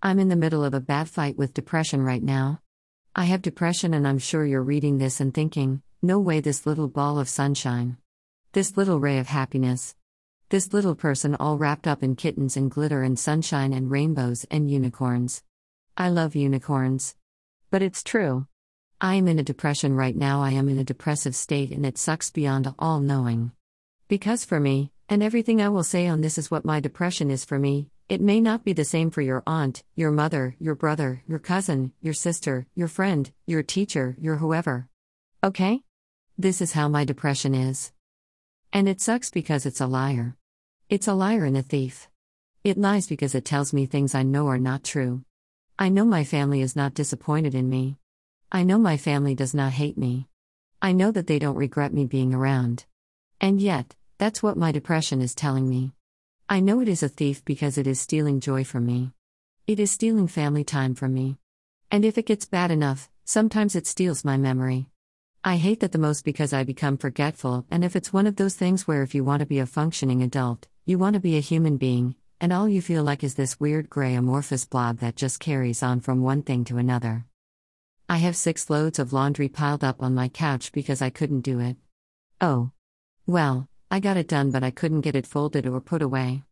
I'm in the middle of a bad fight with depression right now. I have depression, and I'm sure you're reading this and thinking, no way, this little ball of sunshine. This little ray of happiness. This little person all wrapped up in kittens and glitter and sunshine and rainbows and unicorns. I love unicorns. But it's true. I am in a depression right now, I am in a depressive state, and it sucks beyond all knowing. Because for me, and everything I will say on this is what my depression is for me, it may not be the same for your aunt, your mother, your brother, your cousin, your sister, your friend, your teacher, your whoever. Okay? This is how my depression is. And it sucks because it's a liar. It's a liar and a thief. It lies because it tells me things I know are not true. I know my family is not disappointed in me. I know my family does not hate me. I know that they don't regret me being around. And yet, that's what my depression is telling me. I know it is a thief because it is stealing joy from me. It is stealing family time from me. And if it gets bad enough, sometimes it steals my memory. I hate that the most because I become forgetful, and if it's one of those things where if you want to be a functioning adult, you want to be a human being, and all you feel like is this weird gray amorphous blob that just carries on from one thing to another. I have six loads of laundry piled up on my couch because I couldn't do it. Oh. Well, I got it done, but I couldn't get it folded or put away.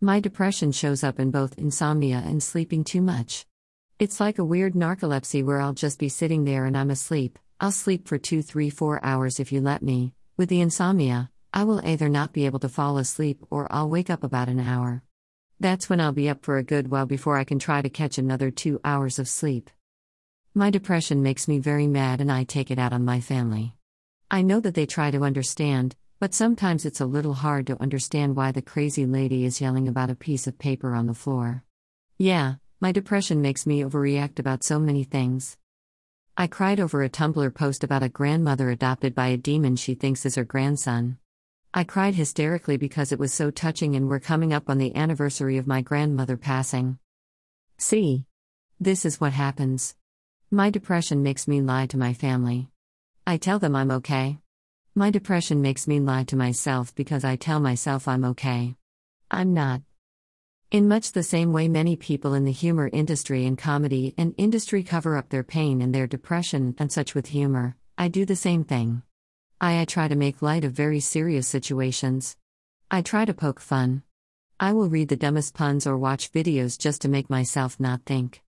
My depression shows up in both insomnia and sleeping too much. It's like a weird narcolepsy where I'll just be sitting there and I'm asleep. I'll sleep for two, three, four hours if you let me. With the insomnia, I will either not be able to fall asleep or I'll wake up about an hour. That's when I'll be up for a good while before I can try to catch another two hours of sleep. My depression makes me very mad and I take it out on my family. I know that they try to understand, but sometimes it's a little hard to understand why the crazy lady is yelling about a piece of paper on the floor. Yeah, my depression makes me overreact about so many things. I cried over a Tumblr post about a grandmother adopted by a demon she thinks is her grandson. I cried hysterically because it was so touching and we're coming up on the anniversary of my grandmother passing. See? This is what happens. My depression makes me lie to my family. I tell them I'm okay. My depression makes me lie to myself because I tell myself I'm okay. I'm not. In much the same way, many people in the humor industry and comedy and industry cover up their pain and their depression and such with humor, I do the same thing. I, I try to make light of very serious situations. I try to poke fun. I will read the dumbest puns or watch videos just to make myself not think.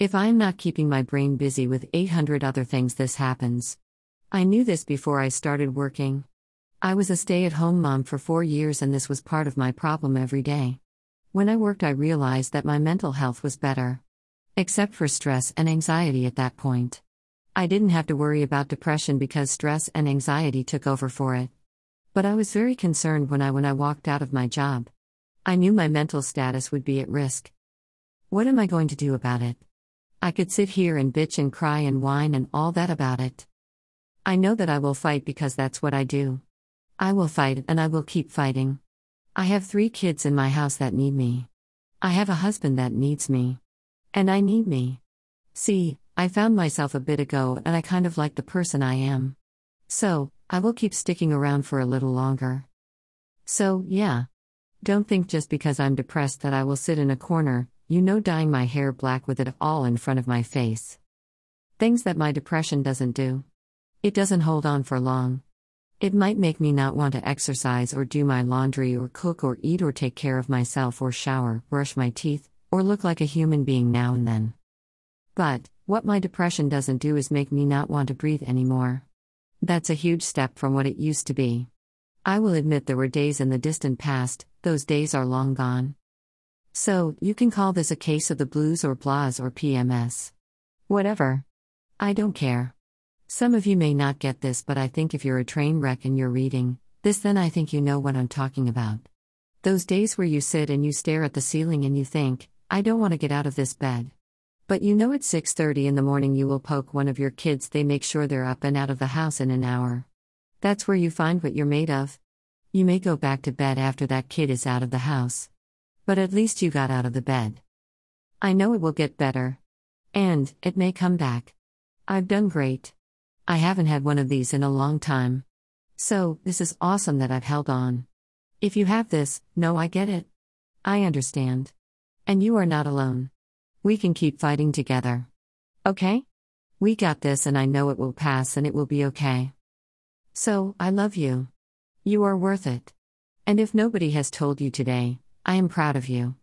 If I am not keeping my brain busy with 800 other things, this happens. I knew this before I started working. I was a stay at home mom for four years, and this was part of my problem every day. When I worked, I realized that my mental health was better. Except for stress and anxiety at that point. I didn't have to worry about depression because stress and anxiety took over for it. But I was very concerned when I when I walked out of my job. I knew my mental status would be at risk. What am I going to do about it? I could sit here and bitch and cry and whine and all that about it. I know that I will fight because that's what I do. I will fight and I will keep fighting. I have three kids in my house that need me. I have a husband that needs me. And I need me. See, I found myself a bit ago and I kind of like the person I am. So, I will keep sticking around for a little longer. So, yeah. Don't think just because I'm depressed that I will sit in a corner, you know, dyeing my hair black with it all in front of my face. Things that my depression doesn't do. It doesn't hold on for long. It might make me not want to exercise or do my laundry or cook or eat or take care of myself or shower, brush my teeth, or look like a human being now and then. But, what my depression doesn't do is make me not want to breathe anymore. That's a huge step from what it used to be. I will admit there were days in the distant past, those days are long gone. So, you can call this a case of the blues or blahs or PMS. Whatever. I don't care. Some of you may not get this, but I think if you're a train wreck and you're reading this, then I think you know what I'm talking about. Those days where you sit and you stare at the ceiling and you think, I don't want to get out of this bed. But you know at 6:30 in the morning you will poke one of your kids, they make sure they're up and out of the house in an hour. That's where you find what you're made of. You may go back to bed after that kid is out of the house. But at least you got out of the bed. I know it will get better. And, it may come back. I've done great. I haven't had one of these in a long time. So, this is awesome that I've held on. If you have this, no, I get it. I understand. And you are not alone. We can keep fighting together. Okay? We got this, and I know it will pass and it will be okay. So, I love you. You are worth it. And if nobody has told you today, I am proud of you.